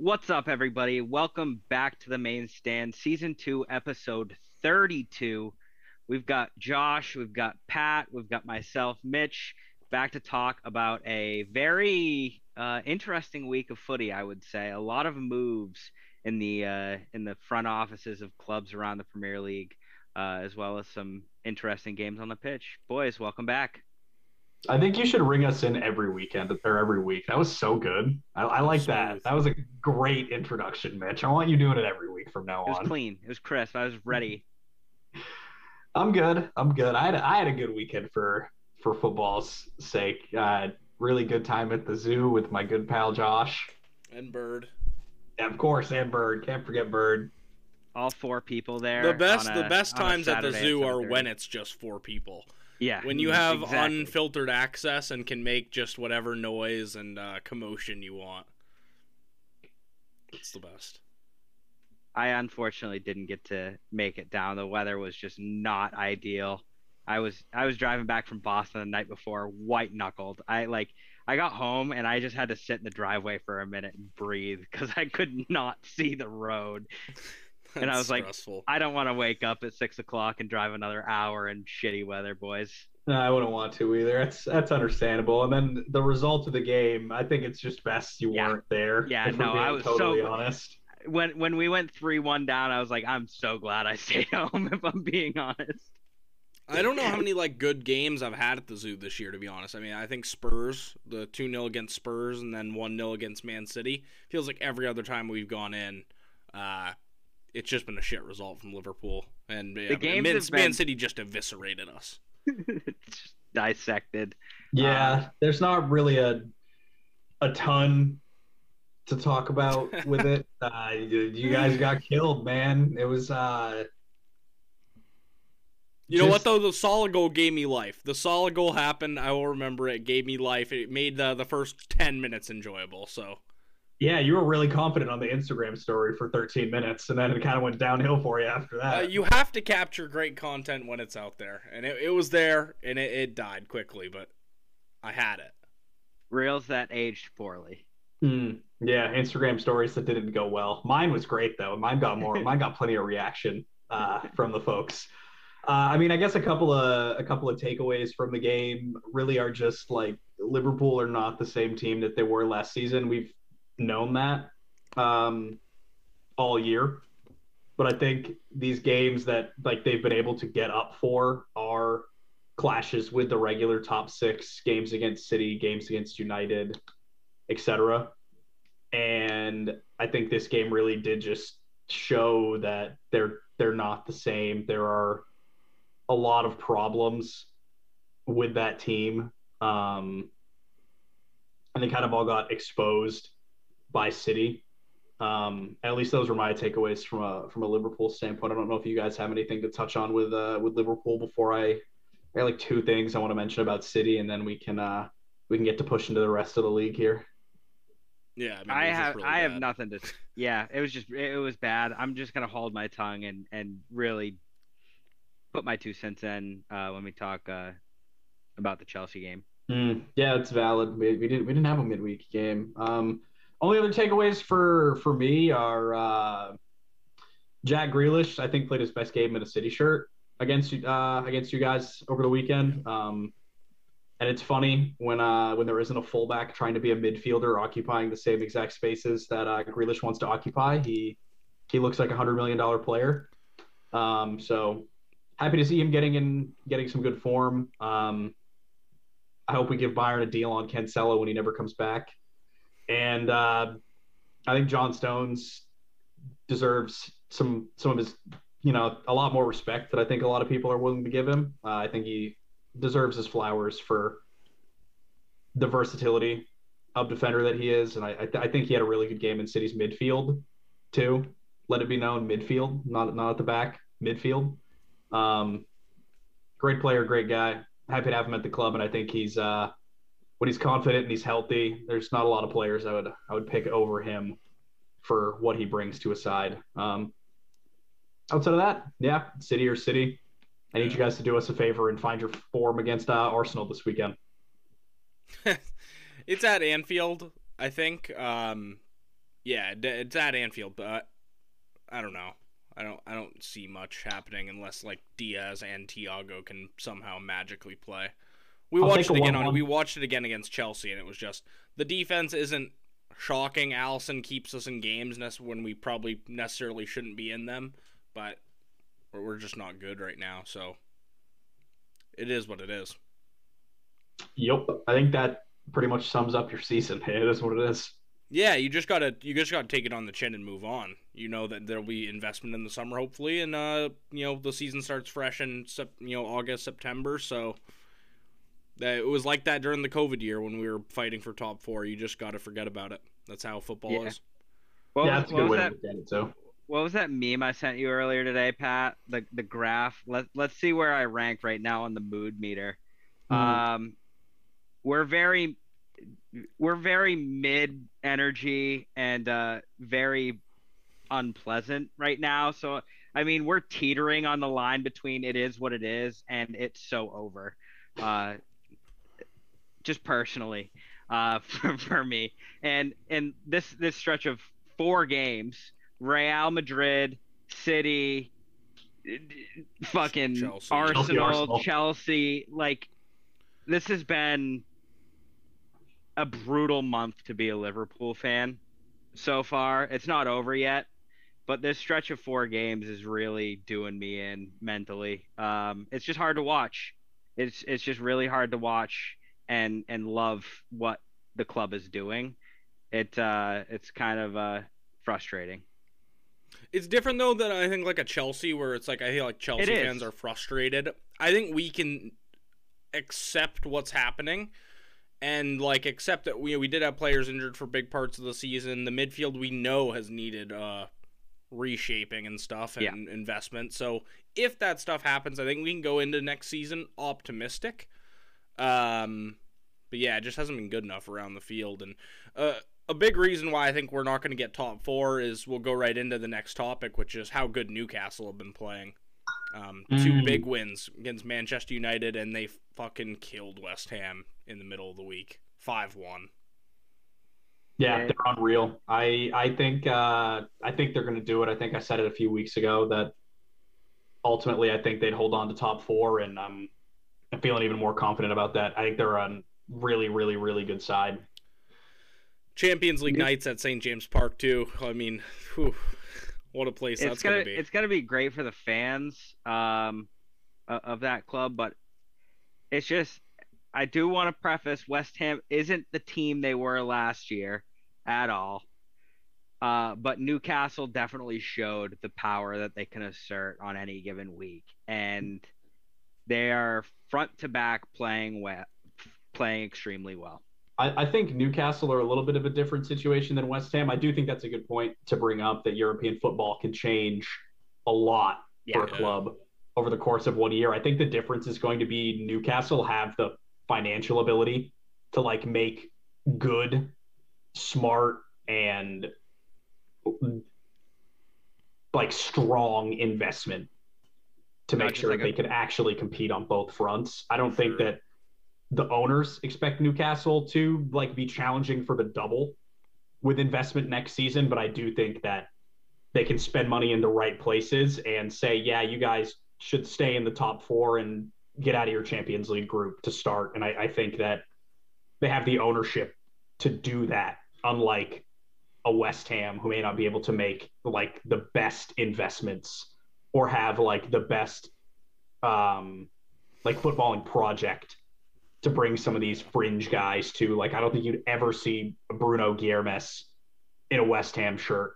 What's up, everybody? Welcome back to the main stand, season two, episode 32. We've got Josh, we've got Pat, we've got myself, Mitch, back to talk about a very uh, interesting week of footy. I would say a lot of moves in the uh, in the front offices of clubs around the Premier League, uh, as well as some interesting games on the pitch. Boys, welcome back. I think you should ring us in every weekend or every week. That was so good. I, I like that. That was a great introduction, Mitch. I want you doing it every week from now on. It was on. clean. It was crisp. I was ready. I'm good. I'm good. I had a, I had a good weekend for for football's sake. Uh, really good time at the zoo with my good pal Josh. and Bird. And of course, and Bird. Can't forget Bird. All four people there. The best on the best times at the zoo are when it's just four people. Yeah When you have exactly. unfiltered access and can make just whatever noise and uh, commotion you want. It's the best. I unfortunately didn't get to make it down. The weather was just not ideal. I was I was driving back from Boston the night before, white knuckled. I like I got home and I just had to sit in the driveway for a minute and breathe because I could not see the road. And I That's was like. I don't want to wake up at six o'clock and drive another hour in shitty weather, boys. No, I wouldn't want to either. That's that's understandable. And then the result of the game, I think it's just best you Yeah. weren't there. Yeah, no, I was so- totally honest. When when we went three one down, I was like, I'm so glad I stayed home. If I'm being honest. I don't know how many like good games I've had at the zoo this year. To be honest, I mean I think Spurs, the two 0 against Spurs, and then one 0 against Man City. Feels like every other time we've gone in, uh, it's just been a shit result from Liverpool, and yeah, games Man, have Man been- City just eviscerated us. Just dissected. Yeah, Uh, there's not really a a ton to talk about with it. Uh, you, you guys got killed, man. It was uh, You know what though? The Salah goal gave me life. The Salah goal happened. I will remember it. it gave me life. It made the the first ten minutes enjoyable. So yeah, you were really confident on the Instagram story for 13 minutes, and then it kind of went downhill for you after uh, that. you have to capture great content when it's out there, and it, it was there, and it, it died quickly, but I had it. Reels that aged poorly. Hmm. yeah, Instagram stories that didn't go well. Mine was great though. Mine got more. mine got plenty of reaction uh, from the folks. Uh, I mean, I guess a couple of a couple of takeaways from the game really are just like Liverpool are not the same team that they were last season. We've known that um, all year, but I think these games that like they've been able to get up for are clashes with the regular top six games against City, games against United, etc. And I think this game really did just show that they're they're not the same. There are a lot of problems with that team. Um, and they kind of all got exposed by City. Um, at least those were my takeaways from a from a Liverpool standpoint. I don't know if you guys have anything to touch on with uh, with Liverpool before I. I like two things I want to mention about City, and then we can uh, we can get to push into the rest of the league here. Yeah, I, mean, I it was just have really I have nothing to. Yeah, it was just it was bad. I'm just gonna hold my tongue and and really put my two cents in uh, when we talk uh, about the Chelsea game. Mm, yeah, it's valid. We, we didn't we didn't have a midweek game. Um, only other takeaways for for me are uh, Jack Grealish. I think played his best game in a City shirt against you uh, against you guys over the weekend. Um, and it's funny when uh, when there isn't a fullback trying to be a midfielder occupying the same exact spaces that uh, Grealish wants to occupy. He he looks like a hundred million dollar player. Um, so happy to see him getting in getting some good form. Um, I hope we give Bayern a deal on Cancelo when he never comes back. And uh, I think John Stones deserves some some of his, you know, a lot more respect that I think a lot of people are willing to give him. Uh, I think he deserves his flowers for the versatility of defender that he is, and I I, th- I think he had a really good game in City's midfield too. Let it be known, midfield, not not at the back, midfield. Um, great player, great guy happy to have him at the club, and I think he's uh, when he's confident and he's healthy. There's not a lot of players I would I would pick over him for what he brings to a side. Um, outside of that, yeah, City or City. I need you guys to do us a favor and find your form against uh, Arsenal this weekend. it's at Anfield, I think. Um, Yeah, it's at Anfield, but I don't know. I don't I don't see much happening unless like Diaz and Thiago can somehow magically play. We I'll watched it again on 1-1. we watched it again against Chelsea and it was just the defense isn't shocking. Alisson keeps us in games when we probably necessarily shouldn't be in them, but we're we're just not good right now, so it is what it is. Yep. I think that pretty much sums up your season. It is what it is. Yeah, you just gotta you just gotta take it on the chin and move on. You know that there'll be investment in the summer, hopefully, and uh, you know the season starts fresh in sep- you know August, September. So that it was like that during the COVID year when we were fighting for top four. You just gotta forget about it. That's how football Yeah. is. What yeah, was, that's a what good was way that? to look at it too. What was that meme I sent you earlier today, Pat? The the graph. Let Let's see where I rank right now on the mood meter. Hmm. Um, we're very we're very mid energy and uh, very unpleasant right now. So I mean, we're teetering on the line between it is what it is and it's so over. Uh, just personally, uh, for, for me, and and this this stretch of four games, Real Madrid, City, fucking Chelsea. Arsenal, Arsenal. Chelsea, like this has been a brutal month to be a Liverpool fan so far. It's not over yet, but this stretch of four games is really doing me in mentally. Um, it's just hard to watch. It's it's just really hard to watch and and love what the club is doing. It uh, it's kind of uh, frustrating. It's different though than I think like a Chelsea where it's like I feel like Chelsea fans are frustrated. I think we can accept what's happening and like accept that we we did have players injured for big parts of the season. The midfield we know has needed uh reshaping and stuff and investment. So if that stuff happens, I think we can go into next season optimistic. Um but yeah, it just hasn't been good enough around the field and uh a big reason why I think we're not going to get top four is we'll go right into the next topic, which is how good Newcastle have been playing. Um, Two Mm. big wins against Manchester United, and they fucking killed West Ham in the middle of the week, five one. Yeah, Yeah. they're unreal. I I think uh, I think they're going to do it. I think I said it a few weeks ago that ultimately I think they'd hold on to top four, and um, I'm feeling even more confident about that. I think they're on really, really, really good side. Champions League Yep. nights at St James Park too. I mean, whew, what a place it's that's gonna, gonna be. it's gonna be great for the fans um, of that club, but it's just I do want to preface West Ham isn't the team they were last year at all. Uh, but Newcastle definitely showed the power that they can assert on any given week, and they are front to back playing well, playing extremely well. I, I think Newcastle are a little bit of a different situation than West Ham. I do think that's a good point to bring up that European football can change a lot for a club over the course of one year. I think the difference is going to be Newcastle have the financial ability to like make good, smart, and like strong investment to Not make sure like that a- they could actually compete on both fronts. I don't think mm-hmm. that the owners expect Newcastle to like be challenging for the double with investment next season, but I do think that they can spend money in the right places and say, yeah, you guys should stay in the top four and get out of your Champions League group to start. And I, I think that they have the ownership to do that, unlike a West Ham who may not be able to make like the best investments or have like the best um like footballing project to bring some of these fringe guys to like I don't think you'd ever see Bruno Guimarães in a West Ham shirt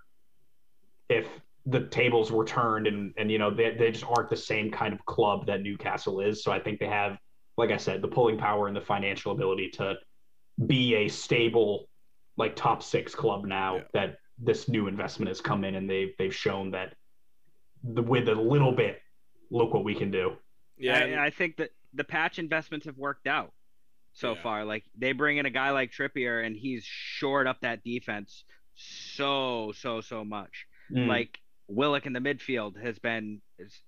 if the tables were turned and and you know they, they just aren't the same kind of club that Newcastle is so I think they have like I said the pulling power and the financial ability to be a stable like top 6 club now Yeah. that this new investment has come in and they've they've shown that the, with a little bit look what we can do yeah, and- I, I think that the patch investments have worked out so Yeah. far. Like they bring in a guy like Trippier, and he's shored up that defense so so so much. Mm. Like Willock in the midfield has been is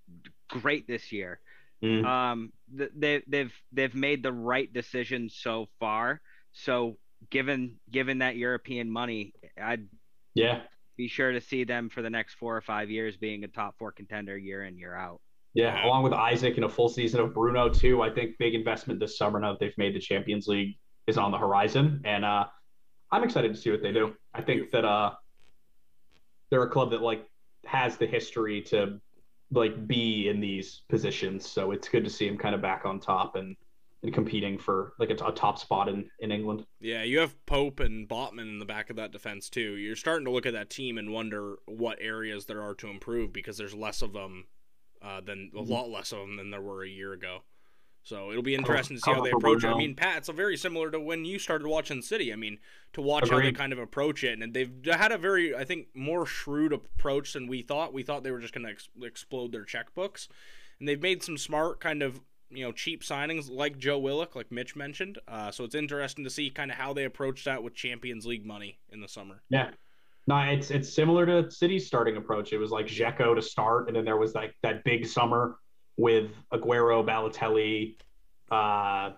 great this year. Mm. Um, they they've they've made the right decision so far. So given given that European money, I'd Yeah. Be sure to see them for the next four or five years being a top four contender year in year out. Yeah, yeah. along with Isak and a full season of Bruno too. I think big investment this summer now that they've made the Champions League is on the horizon, and uh, I'm excited to see what they do. I think that uh, they're a club that like has the history to like be in these positions, so it's good to see them kind of back on top and and competing for like a, a, top spot in, in England. Yeah, you have Pope and Botman in the back of that defense too. You're starting to look at that team and wonder what areas there are to improve because there's less of them uh, than a mm-hmm. lot less of them than there were a year ago. So it'll be interesting to see how they approach it. I mean, Pat, it's a very similar to when you started watching City. I mean, to watch Agreed. how they kind of approach it, and they've had a very, I think, more shrewd approach than we thought. We thought they were just going to ex- explode their checkbooks, and they've made some smart kind of you know cheap signings like Joe Willock, like Mitch mentioned. Uh, so it's interesting to see kind of how they approach that with Champions League money in the summer. Yeah, no, it's it's similar to City's starting approach. It was like Dzeko to start, and then there was like that big summer with Aguero, Balotelli, uh,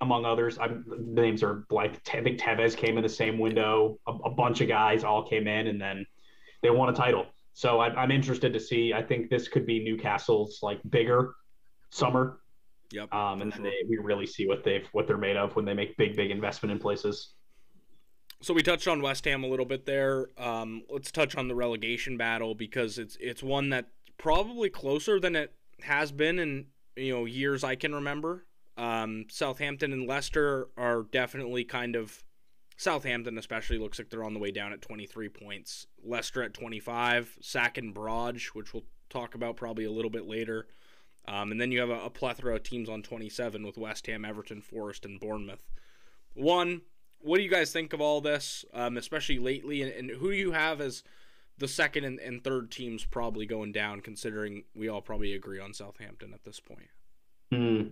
among others. I'm, the names are like I think Tevez came in the same window. A, a, bunch of guys all came in, and then they won a title. So I, I'm interested to see. I think this could be Newcastle's like bigger summer. Yep. Um, and then they, we really see what they've what they're made of when they make big big investment in places. So we touched on West Ham a little bit there. Um, let's touch on the relegation battle because it's it's one that probably closer than it has been in you know years I can remember. Um, Southampton and Leicester are definitely kind of Southampton especially looks like they're on the way down at 23 points. Leicester at 25, Sack and Brodge, which we'll talk about probably a little bit later. Um, and then you have a, a, plethora of teams on 27 with West Ham, Everton, Forest, and Bournemouth. One, what do you guys think of all this, um, especially lately? And, and, who do you have as the second and, and, third teams probably going down, considering we all probably agree on Southampton at this point? Hmm.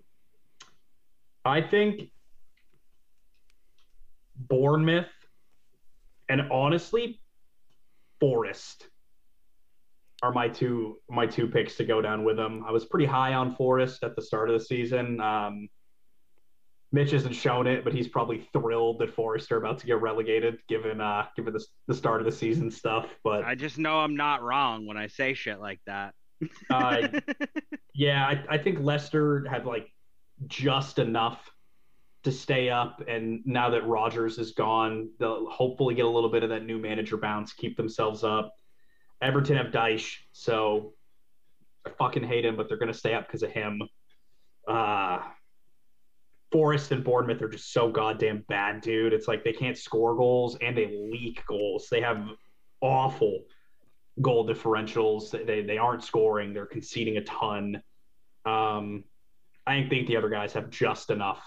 I think Bournemouth and honestly, Forest are my two my two picks to go down with them. I was pretty high on Forest at the start of the season. Um, Mitch hasn't shown it, but he's probably thrilled that Forest are about to get relegated, given uh, given the, the start of the season stuff. But I just know I'm not wrong when I say shit like that. uh, yeah, I, I think Leicester had like just enough to stay up, and now that Rodgers is gone, they'll hopefully get a little bit of that new manager bounce, keep themselves up. Everton have Dyche, so I fucking hate him, but they're gonna stay up because of him. Uh Forest and Bournemouth are just so goddamn bad, dude. It's like they can't score goals and they leak goals. They have awful goal differentials. They they aren't scoring. They're conceding a ton. Um, I think the other guys have just enough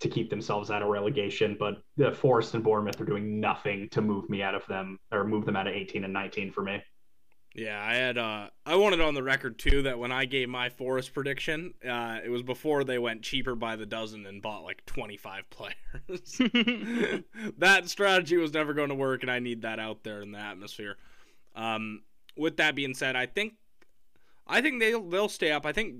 to keep themselves out of relegation, but the Forest and Bournemouth are doing nothing to move me out of them or move them out of 18 and 19 for me. Yeah, I had uh I wanted on the record too that when I gave my Forest prediction, uh it was before they went cheaper by the dozen and bought like 25 players. that strategy was never going to work and I need that out there in the atmosphere. Um with that being said, I think I think they'll they'll stay up. I think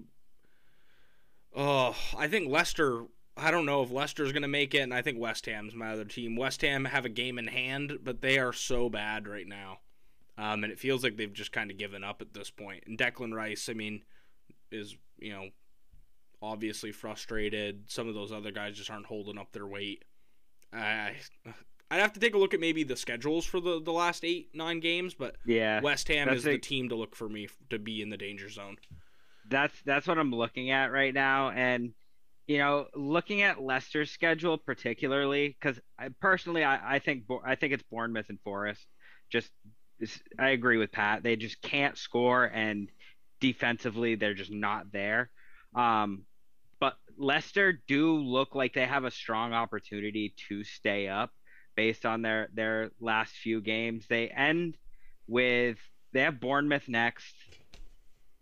Oh, I think Leicester I don't know if Leicester's going to make it, and I think West Ham's my other team. West Ham have a game in hand, but they are so bad right now. Um, and it feels like they've just kind of given up at this point. And Declan Rice, I mean, is, you know, obviously frustrated. Some of those other guys just aren't holding up their weight. I, I'd have to take a look at maybe the schedules for the, the last eight, nine games, but yeah, West Ham is a, the team to look for me to be in the danger zone. That's that's what I'm looking at right now, and you know, looking at Leicester's schedule particularly, because I personally I, I think I think it's Bournemouth and Forest, just I agree with Pat. They just can't score, and defensively, they're just not there. Um, but Leicester do look like they have a strong opportunity to stay up based on their their last few games. They end with they have Bournemouth next.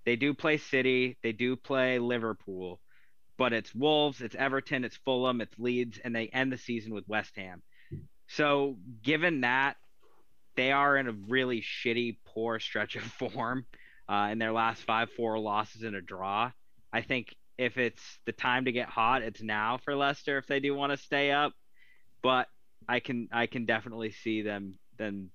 They do play City. They do play Liverpool, but it's Wolves, it's Everton, it's Fulham, it's Leeds, and they end the season with West Ham. So, given that, they are in a really shitty, poor stretch of form uh, in their last five, four losses and a draw. I think if it's the time to get hot, it's now for Leicester if they do want to stay up. But I can I can definitely see them then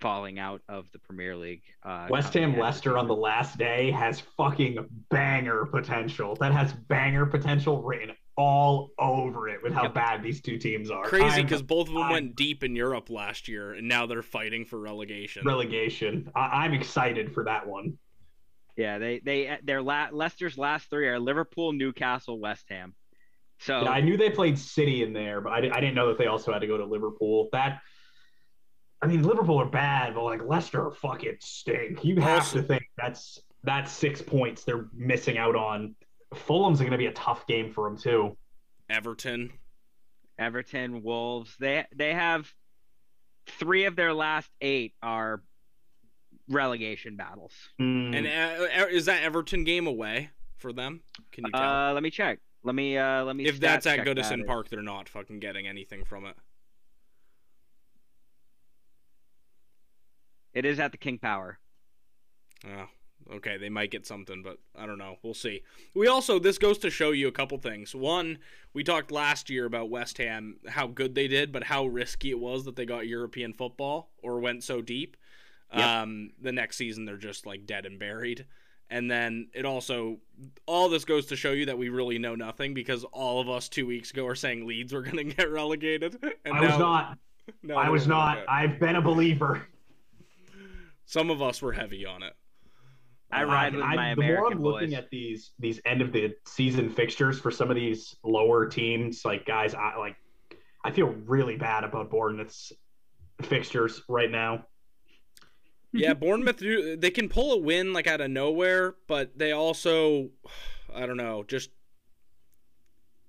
falling out of the Premier League. Uh, West Ham Leicester on the last day has fucking banger potential. That has banger potential written all over it with how Yep. bad these two teams are. Crazy because both of them I'm- went deep in Europe last year, and now they're fighting for relegation. relegation. I- I'm excited for that one. Yeah, they they their la- Leicester's last three are Liverpool, Newcastle, West Ham. So Yeah, I knew they played City in there, but I, di- I didn't know that they also had to go to Liverpool. That, I mean, Liverpool are bad, but like Leicester are fucking stink. You have Also- to think that's that's six points they're missing out on. Fulham's going to be a tough game for them too. Everton. Everton, Wolves, they they have three of their last eight are relegation battles. Mm. And uh, is that Everton game away for them? Can you tell? Uh, let me check. Let me uh let me. if that's at Goodison that. Park, they're not fucking getting anything from it. It is at the King Power. Oh, okay, they might get something, but I don't know. We'll see. We also this goes to show you a couple things. One, we talked last year about West Ham, how good they did, but how risky it was that they got European football or went so deep. Yep. Um, the next season they're just like dead and buried. And then it also all this goes to show you that we really know nothing because all of us two weeks ago are saying Leeds were going to get relegated. And I was not. now I was not. I've been a believer. Some of us were heavy on it. I ride with I- my the more I'm looking at these these end of the season fixtures for some of these lower teams, like guys, I like. I feel really bad about Bournemouth's fixtures right now. Yeah, Bournemouth do- they can pull a win like out of nowhere, but they also I don't know, just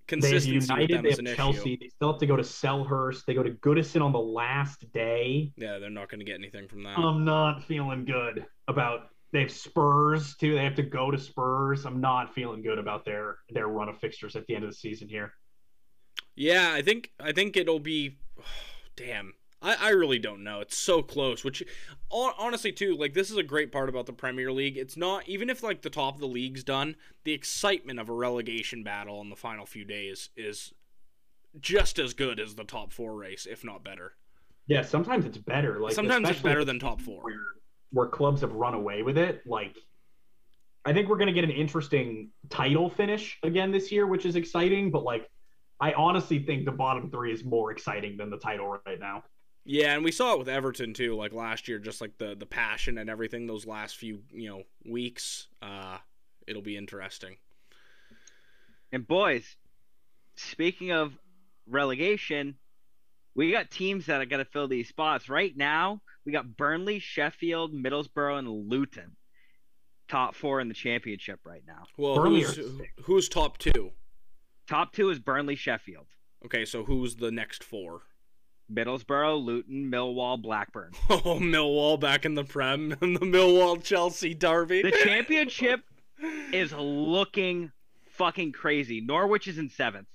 They have with United, them they is have an Chelsea. issue. They still have to go to Selhurst. They go to Goodison on the last day. Yeah, they're not going to get anything from that. I'm not feeling good about. They have Spurs too. They have to go to Spurs. I'm not feeling good about their their run of fixtures at the end of the season here. yeah, I think I think it'll be damn. I, I really don't know. It's so close. Which honestly too, like this is a great part about the Premier League. It's not even if like the top of the league's done, the excitement of a relegation battle in the final few days is just as good as the top 4 race, if not better. Yeah, sometimes it's better. Like Sometimes it's better than top 4. Where where clubs have run away with it. Like, I think we're going to get an interesting title finish again this year, which is exciting. But like, I honestly think the bottom three is more exciting than the title right now. Yeah, and we saw it with Everton too, like last year, just like the the passion and everything. Those last few you know weeks, uh, it'll be interesting. And boys, speaking of relegation, we got teams that are going to fill these spots. Right now, we got Burnley, Sheffield, Middlesbrough, and Luton. Top four in the championship right now. Well, Burnley who's who's top two? Top two is Burnley, Sheffield. Okay, so who's the next four? Middlesbrough, Luton, Millwall, Blackburn. Oh, Millwall back in the Prem, and the Millwall Chelsea derby. The championship is looking fucking crazy. Norwich is in seventh.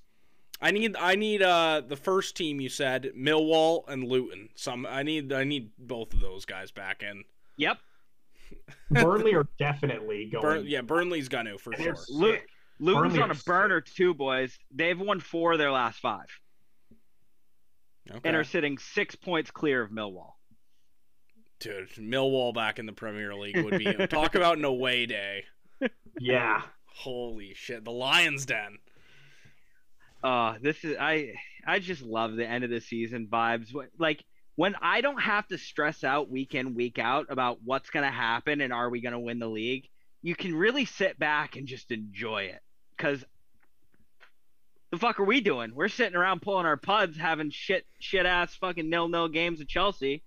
I need I need uh the first team you said Millwall and Luton. Some I need I need both of those guys back in. Yep. Burnley are definitely going. Burn, yeah, Burnley's gonna for And sure. they're Lu- Luton's Burnley on a are burner too, boys. They've won four of their last five Okay. and are sitting six points clear of Millwall. Dude, Millwall back in the Premier League would be talk about an away day. Yeah, Holy shit, the Lions Den. Uh, this is I I just love the end of the season vibes. Like when I don't have to stress out week in week out about what's gonna happen and are we gonna win the league, you can really sit back and just enjoy it. Cause the fuck are we doing? We're sitting around pulling our puds, having shit shit ass fucking nil nil games at Chelsea.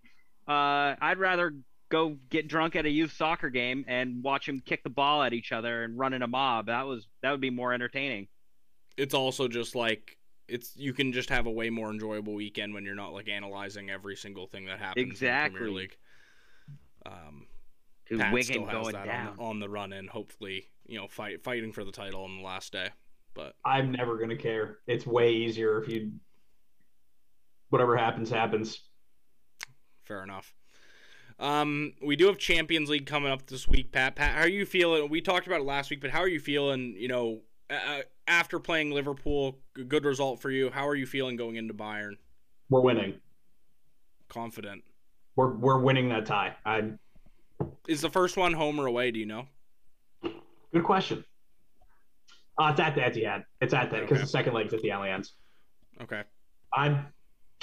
Uh, I'd rather go get drunk at a youth soccer game and watch them kick the ball at each other and run in a mob. That was that would be more entertaining. It's also just like it's you can just have a way more enjoyable weekend when you're not like analyzing every single thing that happens in the Exactly. Premier League. Um, Dude, Pat Wigan still has going that down. on the, on the run in. Hopefully, you know, fight fighting for the title on the last day. But I'm never gonna care. It's way easier if you. Whatever happens, happens. fair enough. Um, we do have Champions League coming up this week, Pat. Pat, how are you feeling? We talked about it last week, but how are you feeling? You know, uh, after playing Liverpool, good result for you. How are you feeling going into Bayern? We're winning. Confident. we're we're winning that tie. I Is the first one home or away? Do you know? good question. Uh, it's at the Etihad. It's at that because Okay. the second leg's at the Allianz. Okay. I'm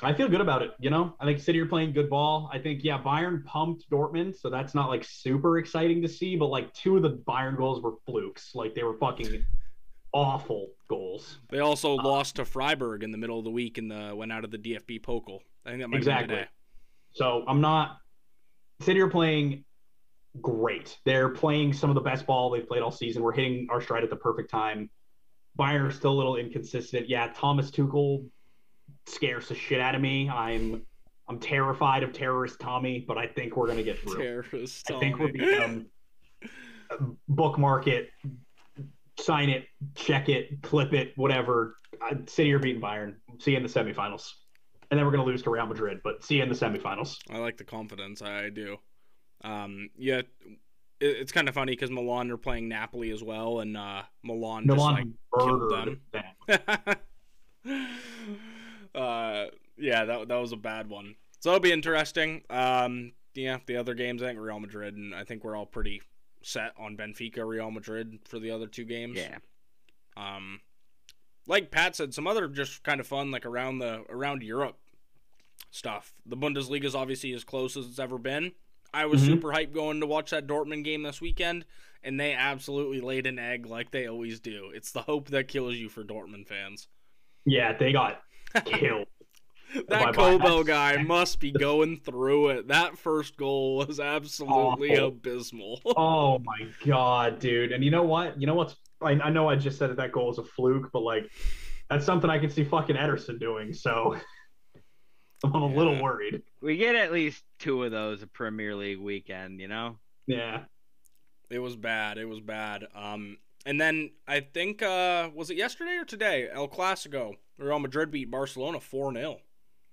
I feel good about it. You know, I think City are playing good ball. I think yeah, Bayern pumped Dortmund, so that's not like super exciting to see. But like two of the Bayern goals were flukes. Like they were fucking awful goals. They also uh, lost to Freiburg in the middle of the week and the went out of the DFB Pokal. I think that might Exactly. be today. So I'm not. City are playing great. They're playing some of the best ball they've played all season. We're hitting our stride at the perfect time. Bayern are still a little inconsistent. Yeah, Thomas Tuchel scares the shit out of me. I'm I'm terrified of terrorist Tommy, but I think we're gonna get through. Terrorist. I think we're beating them. Bookmark it, sign it, check it, clip it, whatever. Uh, City are beating Bayern. See you in the semifinals. And then we're going to lose to Real Madrid, but see you in the semifinals. I like the confidence. I, do. Um, yeah, it, it's kind of funny because Milan are playing Napoli as well, and uh, Milan, Milan just killed murdered them. them. uh, yeah, that that was a bad one. So it'll be interesting. Um, yeah, the other games, I think Real Madrid, and I think we're all pretty set on Benfica, Real Madrid for the other two games. Yeah. Um, like Pat said, some other just kind of fun, like around the around Europe stuff. The Bundesliga is obviously as close as it's ever been. I was Mhm. super hyped going to watch that Dortmund game this weekend, and they absolutely laid an egg like they always do. It's the hope that kills you for Dortmund fans. Yeah, they got killed that Kobel guy must be going through it. That first goal was absolutely oh. abysmal. oh my god, dude! And you know what? You know what's? I, I know I just said that that goal was a fluke, but like, that's something I can see fucking Ederson doing. So. I'm a yeah. little worried. We get at least two of those a Premier League weekend, you know? Yeah. It was bad. It was bad. Um and then I think uh was it yesterday or today? El Clasico. Real Madrid beat Barcelona 4-0.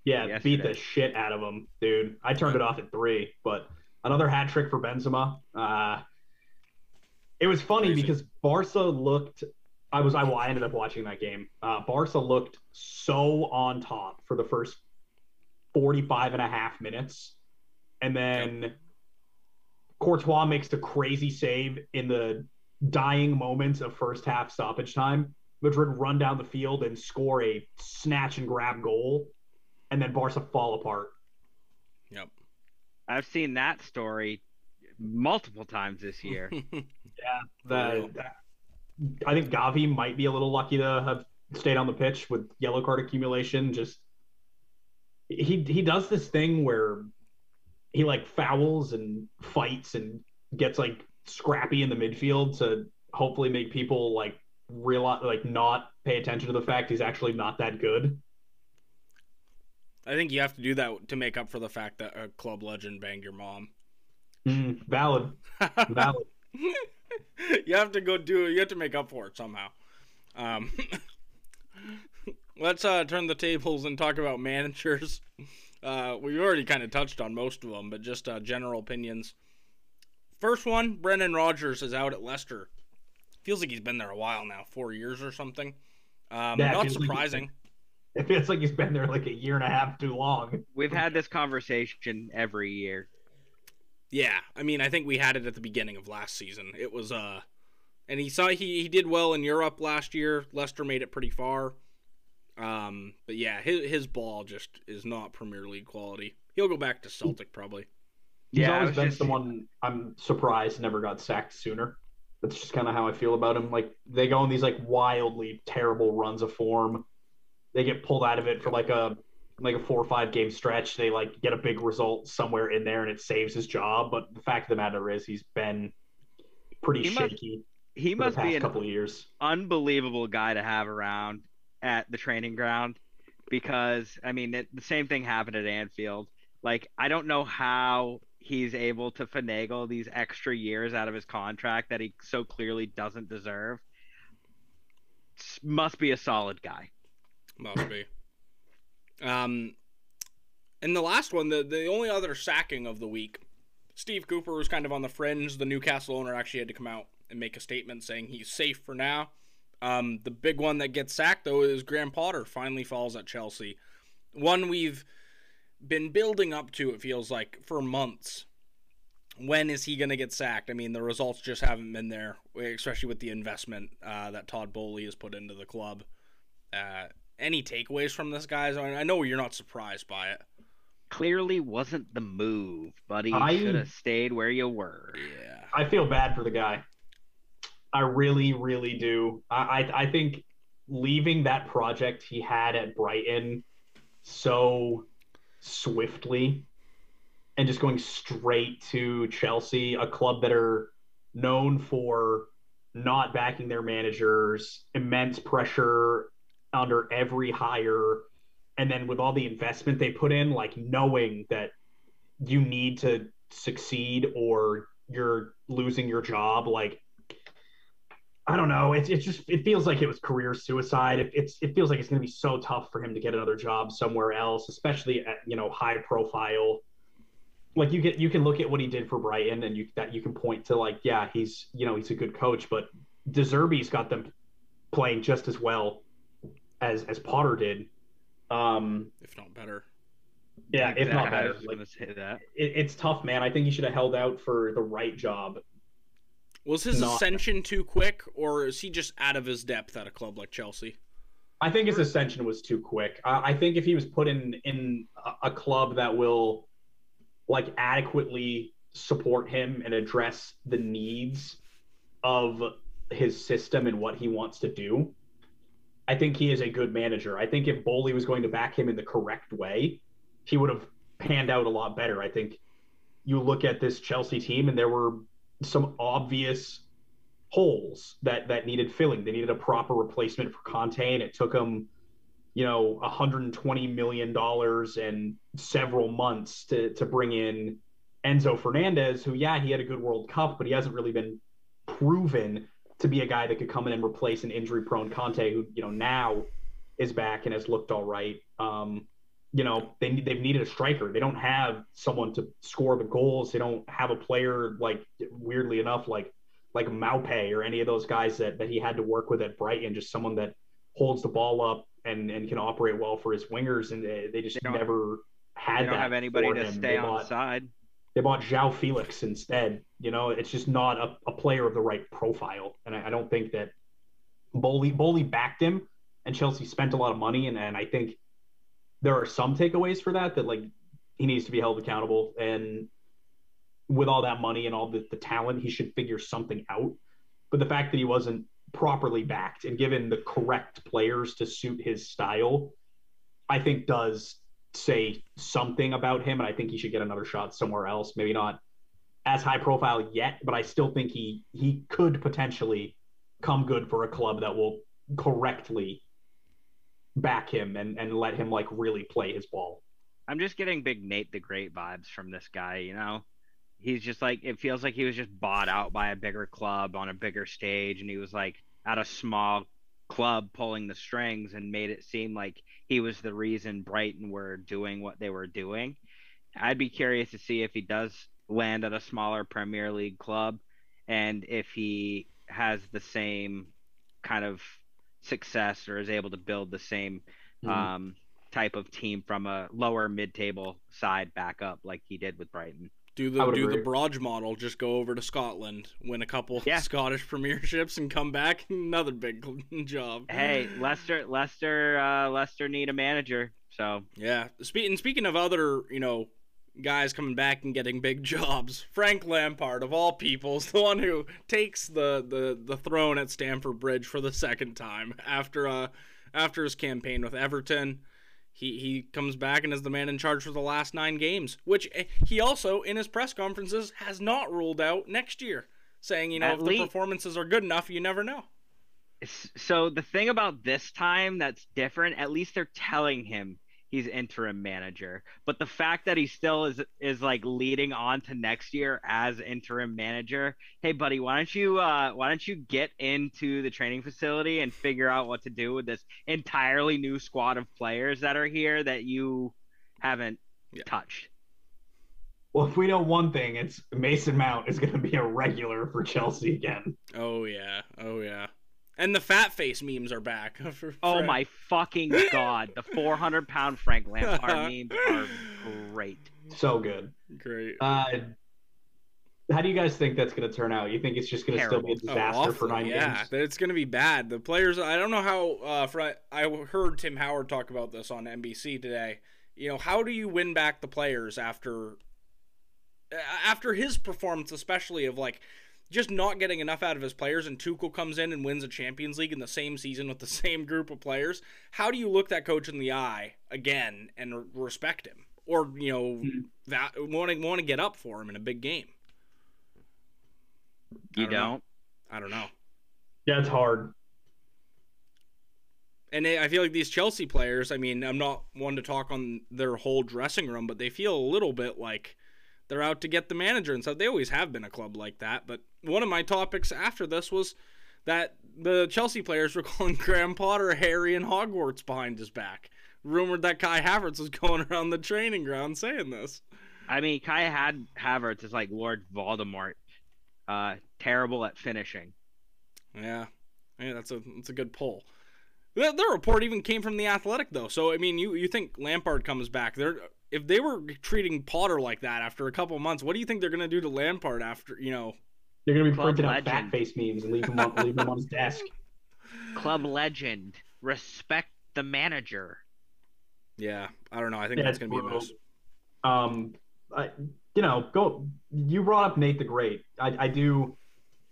Yeah, yesterday. beat the shit out of them, dude. I turned it off at three, but another hat trick for Benzema. Uh, it was funny Crazy. because Barca looked. I was. I, well, I ended up watching that game. Uh, Barca looked so on top for the first 45 and a half minutes, and then. Courtois makes the crazy save in the dying moments of first half stoppage time. Madrid run down the field and score a snatch and grab goal and then Barca fall apart. Yep. I've seen that story multiple times this year. The, real. that- I think Gavi might be a little lucky to have stayed on the pitch with yellow card accumulation. Just he he does this thing where he like fouls and fights and gets like scrappy in the midfield to hopefully make people like realize like not pay attention to the fact he's actually not that good. I think you have to do that to make up for the fact that a club legend banged your mom. Mm, valid, valid. you have to go do. You have to make up for it somehow. Um, let's uh, turn the tables and talk about managers. Uh, we've already kind of touched on most of them, but just uh, general opinions. First one, Brendan Rodgers is out at Leicester. Feels like he's been there a while now, four years or something. Um, Yeah, not feels like surprising. It feels like he's been there like a year and a half too long. We've had this conversation every year. Yeah, I mean, I think we had it at the beginning of last season. It was uh, and he saw he he did well in Europe last year. Leicester made it pretty far. Um, but yeah, his his ball just is not Premier League quality. He'll go back to Celtic probably. He's Yeah, I always been just- someone I'm surprised never got sacked sooner. That's just kind of how I feel about him. Like they go in these like wildly terrible runs of form. They get pulled out of it for like a like a four or five game stretch. They like get a big result somewhere in there and it saves his job. But the fact of the matter is he's been pretty He must- shaky He for the must be a couple years. unbelievable guy to have around at the training ground because I mean it, the same thing happened at Anfield. Like I don't know how he's able to finagle these extra years out of his contract that he so clearly doesn't deserve. Must be a solid guy. Must be. Um, and the last one, the the only other sacking of the week, Steve Cooper was kind of on the fringe. The Newcastle owner actually had to come out and make a statement saying he's safe for now. Um, the big one that gets sacked though is Graham Potter finally falls at Chelsea. One we've been building up to it feels like for months. When is he going to get sacked? I mean, the results just haven't been there, especially with the investment uh, that Todd Boehly has put into the club. Uh, any takeaways from this, guys? I know you're not surprised by it. Clearly wasn't the move, buddy. I- Should have stayed where you were. Yeah. I feel bad for the guy. I really, really do. I, I, I think leaving that project he had at Brighton so swiftly and just going straight to Chelsea, a club that are known for not backing their managers, immense pressure under every hire, and then with all the investment they put in, like knowing that you need to succeed or you're losing your job, like I don't know. It's it's just it feels like it was career suicide. It, it's it feels like it's going to be so tough for him to get another job somewhere else, especially at you know high profile. Like you get you can look at what he did for Brighton, and you that you can point to like yeah he's you know he's a good coach, but De Zerbi's got them playing just as well as as Potter did. Um, If not better. yeah, if not Exactly, I better. was Like, gonna say that. it, it's tough, man. I think he should have held out for the right job. Was his Not- ascension too quick, or is he just out of his depth at a club like Chelsea? I think his ascension was too quick. I, I think if he was put in in a, a club that will like adequately support him and address the needs of his system and what he wants to do, I think he is a good manager. I think if Boehly was going to back him in the correct way, he would have panned out a lot better. I think you look at this Chelsea team and there were some obvious holes that that needed filling. They needed a proper replacement for Kanté, and it took them, you know, 120 million dollars and several months to to bring in Enzo Fernandez, who yeah, he had a good World Cup, but he hasn't really been proven to be a guy that could come in and replace an injury-prone Kanté, who you know now is back and has looked all right. Um, you know, they they've needed a striker. They don't have someone to score the goals. They don't have a player like weirdly enough like like Maupay or any of those guys that, that he had to work with at Brighton, just someone that holds the ball up and, and can operate well for his wingers. And they, they just They don't- never had They don't that have anybody to him. stay they on bought, the side. They bought João Felix instead. You know, it's just not a, a player of the right profile. And I, I don't think that Boehly, Boehly backed him and Chelsea spent a lot of money. And, and I think there are some takeaways for that, that like he needs to be held accountable. And with all that money and all the, the talent, he should figure something out. But the fact that he wasn't properly backed and given the correct players to suit his style, I think does say something about him. And I think he should get another shot somewhere else. Maybe not as high profile yet, but I still think he he could potentially come good for a club that will correctly back him and, and let him like really play his ball. I'm just getting big Nate the Great vibes from this guy, you know? He's just like it feels like he was just bought out by a bigger club on a bigger stage and he was like at a small club pulling the strings and made it seem like he was the reason Brighton were doing what they were doing. I'd be curious to see if he does land at a smaller Premier League club and if he has the same kind of success or is able to build the same um, type of team from a lower mid-table side back up like he did with Brighton. Do the do the agree. Model? Just go over to Scotland, win a couple Yeah. Scottish premierships, and come back. Another big job. Hey, Leicester, Leicester, uh, Leicester need a manager. So Yeah. Speaking speaking of other, you know, guys coming back and getting big jobs, Frank Lampard of all people is the one who takes the the, the throne at Stamford Bridge for the second time after uh after his campaign with Everton. He he comes back and is the man in charge for the last 9 games, which eh, he also in his press conferences has not ruled out next year, saying, you know, At if the performances are good enough, you never know. So the thing about this time that's different, at least they're telling him he's interim manager. But the fact that he still is is like leading on to next year as interim manager. Hey buddy, why don't you uh why don't you get into the training facility and figure out what to do with this entirely new squad of players that are here that you haven't Yeah. touched. Well, if we know one thing, it's Mason Mount is going to be a regular for Chelsea again. Oh yeah, oh yeah. And the fat face memes are back. for Oh Fred. my fucking god! The 400 pound Frank Lampard memes are great. So good. Great. Uh, how do you guys think that's going to turn out? You think it's just going to still be a Oh, disaster for awful. nine yeah, games? that it's going to be bad. The players, I don't know how. Uh, Fred, I heard Tim Howard talk about this on NBC today. You know, how do you win back the players after after his performance, especially of like just not getting enough out of his players, and Tuchel comes in and wins a Champions League in the same season with the same group of players? How do you look that coach in the eye again and re- respect him, or you know, Hmm. that want to want to get up for him in a big game? You I don't don't? I don't know. Yeah, it's hard. And I feel like these Chelsea players, I mean, I'm not one to talk on their whole dressing room, but they feel a little bit like they're out to get the manager and stuff. They always have been a club like that. But one of my topics after this was that the Chelsea players were calling Graham Potter Harry and Hogwarts behind his back. Rumored that Kai Havertz was going around the training ground saying this. I mean, Kai had Havertz is like Lord Voldemort, uh, terrible at finishing. Yeah, yeah, that's a that's a good pull. The, the report even came from the Athletic though, so I mean, you you think Lampard comes back? They're if they were treating Potter like that after a couple months, what do you think they're gonna do to Lampard after you know? They're going to be Club printing out legend. fat face memes and leave them on, leave him on his desk. Club legend, respect the manager. Yeah, I don't know. I think Yeah, that's gonna be a brutal. mess. Um, I, you know, go. You brought up Nate the Great. I, I do,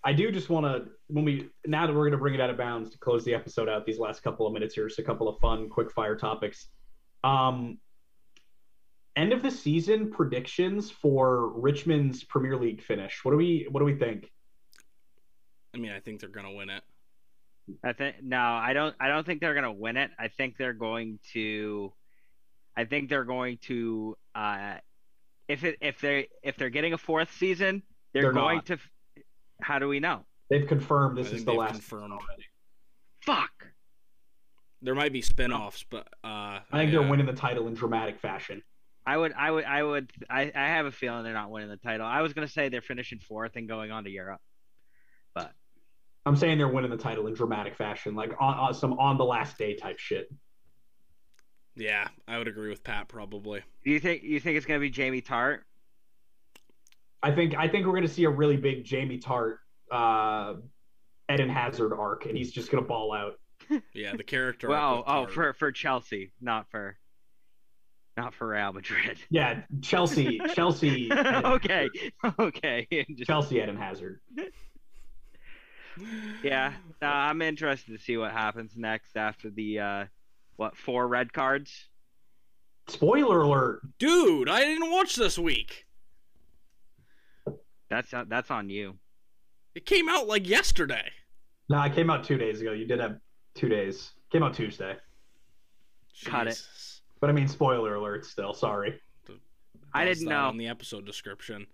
I do just want to when we now that we're going to bring it out of bounds to close the episode out. These last couple of minutes here, just a couple of fun, quick fire topics. Um, end of the season predictions for Richmond's Premier League finish. What do we What do we think? I mean, I think they're gonna win it. I think no, I don't. I don't think they're gonna win it. I think they're going to. I think they're going to. Uh, if it if they if they're getting a fourth season, they're, They're going not. to. How do we know? They've confirmed this is the they've last confirmed. already. Fuck. There might be spin-offs, but uh, I think they're winning the title in dramatic fashion. I would. I would. I would. I. I have a feeling they're not winning the title. I was gonna say they're finishing fourth and going on to Europe. But I'm saying they're winning the title in dramatic fashion, like on, on some on the last day type shit. Yeah, I would agree with Pat probably. do you think you think it's gonna be Jamie Tartt? I think I think we're going to see a really big Jamie Tartt, uh, Eden Hazard arc, and he's just going to ball out. Yeah, the character. arc Well, with oh, Tartt. for for Chelsea, not for, not for Real Madrid. Yeah, Chelsea, Chelsea, okay, okay. Just- Chelsea Eden Hazard. yeah, no, I'm interested to see what happens next after the uh, what four red cards. Spoiler alert! Dude, I didn't watch this week. That's uh, that's on you. It came out like yesterday. No, it came out two days ago. You did have two days. Came out Tuesday, Cut it. Jesus. but I mean, spoiler alert. Still, sorry. I didn't know. on the episode description.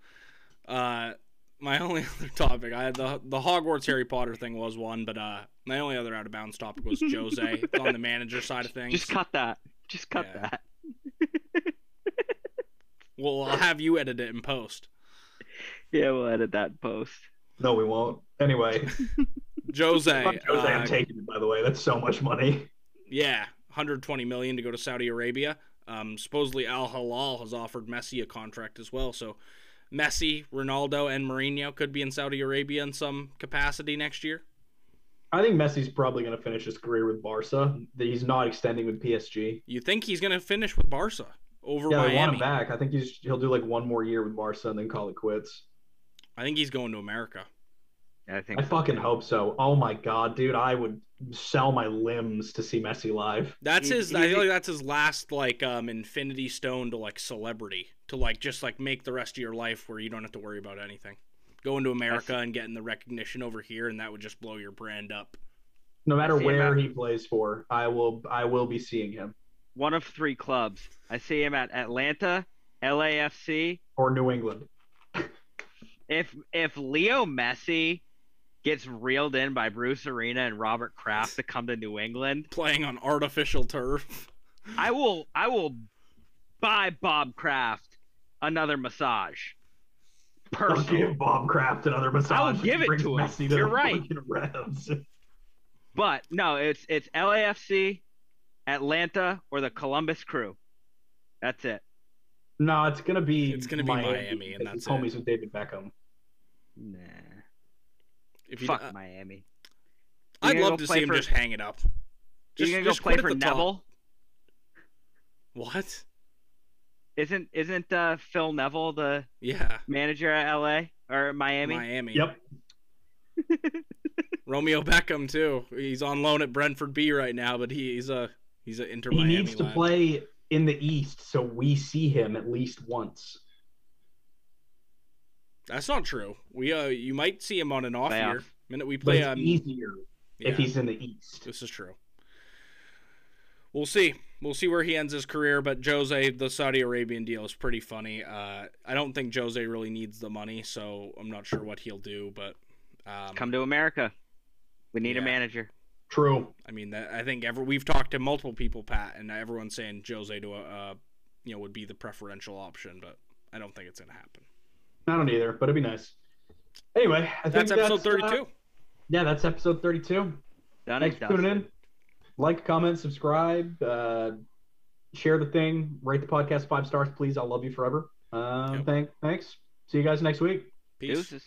Uh, my only other topic, I had the the Hogwarts Harry Potter thing was one, but uh, my only other out of bounds topic was Jose on the manager side of things. Just cut that. Just cut Yeah. that. Well, I'll have you edit it in post. Yeah, we'll edit that post. No, we won't. Anyway, Jose, Jose, uh, I'm taking it. By the way, that's so much money. yeah, 120 million to go to Saudi Arabia. Um, supposedly Al Hilal has offered Messi a contract as well. So Messi, Ronaldo, and Mourinho could be in Saudi Arabia in some capacity next year. I think Messi's probably going to finish his career with Barca. He's not extending with PSG. You think he's going to finish with Barca over Yeah, they want him back. I think he's he'll do like one more year with Barca and then call it quits. I think he's going to America. I think I fucking hope so. Oh my god, dude, I would sell my limbs to see Messi live. That's his. I feel like that's his last like um Infinity Stone to like celebrity to like just like make the rest of your life where you don't have to worry about anything. Going to America and getting the recognition over here, and that would just blow your brand up. No matter where at- he plays for, I will I will be seeing him one of three clubs. I see him at Atlanta, LAFC. or New England. If if Leo Messi gets reeled in by Bruce Arena and Robert Kraft to come to New England, Playing on artificial turf. I will I will buy Bob Kraft another massage. I'll give Bob Kraft another massage. I'll give it brings to him. Messi You're right. fucking Revs. But no, it's it's LAFC, Atlanta, or the Columbus Crew. That's it. No, it's gonna be. It's gonna be Miami, and because that's homies it. with David Beckham. Nah. If you, Fuck uh, Miami. I'd love to see him for- just hang it up. Just, you gonna go play for at the top. Neville? What? Isn't isn't uh, Phil Neville the Yeah, manager at LA or Miami? Miami. Yep. Romeo Beckham too. He's on loan at Brentford B right now, but he, he's a he's an Inter He needs to lad. play in the East, so we see him at least once. That's not true. We uh, you might see him on an off Playoff. year. Minute we But play it's um, easier yeah, if he's in the East. this is true. We'll see. We'll see where he ends his career, but Jose, the Saudi Arabian deal is pretty funny. Uh, I don't think Jose really needs the money, so I'm not sure what he'll do. But um, Come to America. We need Yeah. a manager. True. I mean, that, I think ever we've talked to multiple people, Pat, and everyone's saying Jose to a, uh, you know, would be the preferential option, but I don't think it's gonna happen. I don't either, but it'd be nice. Anyway, I think That's episode uh, 32. yeah, that's episode 32. Done Thanks for tuning in. Like, comment, subscribe, uh, share the thing, rate the podcast five stars, please. I'll love you forever. Um, Yep. thank, thanks. See you guys next week. Peace. Deuces.